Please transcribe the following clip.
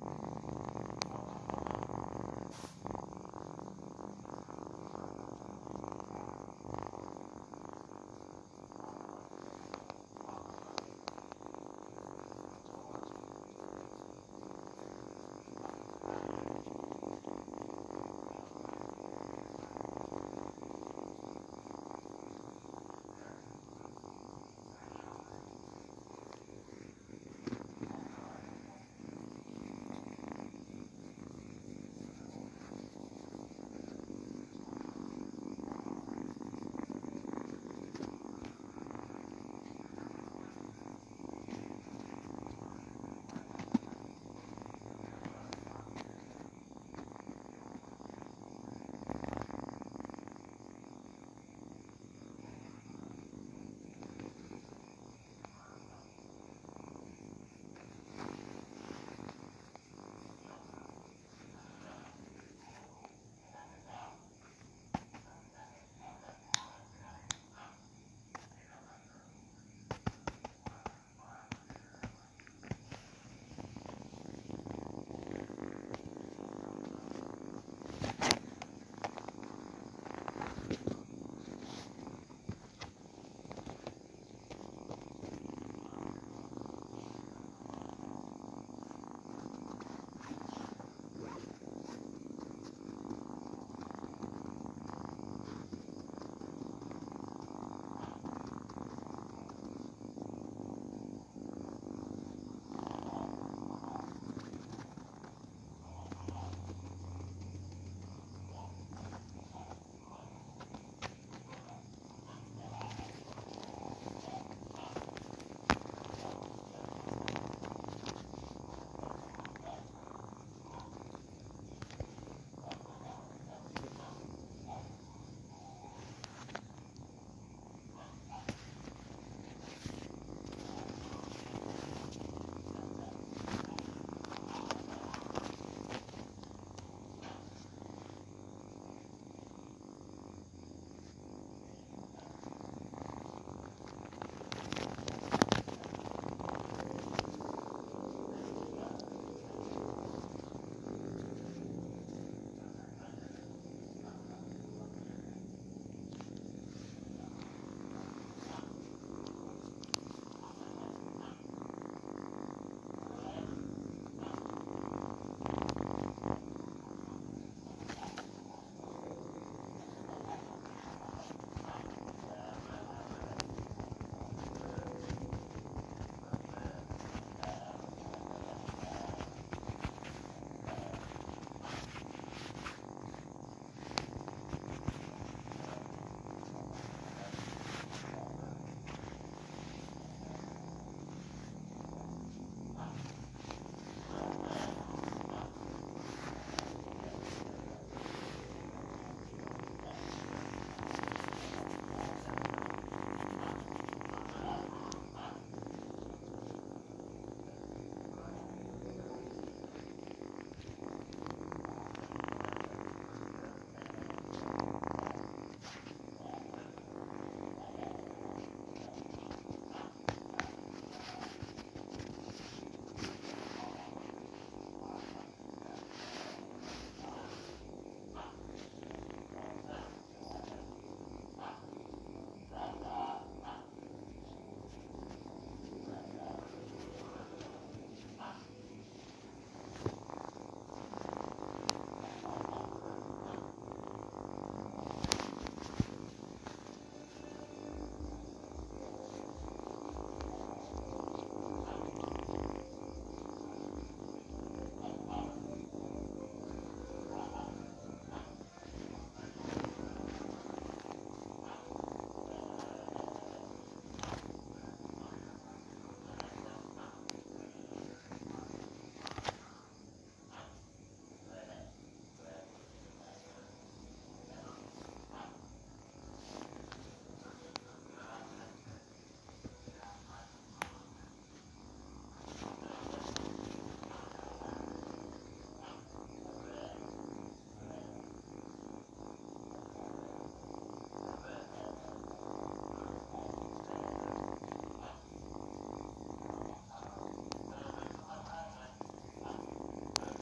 Bye.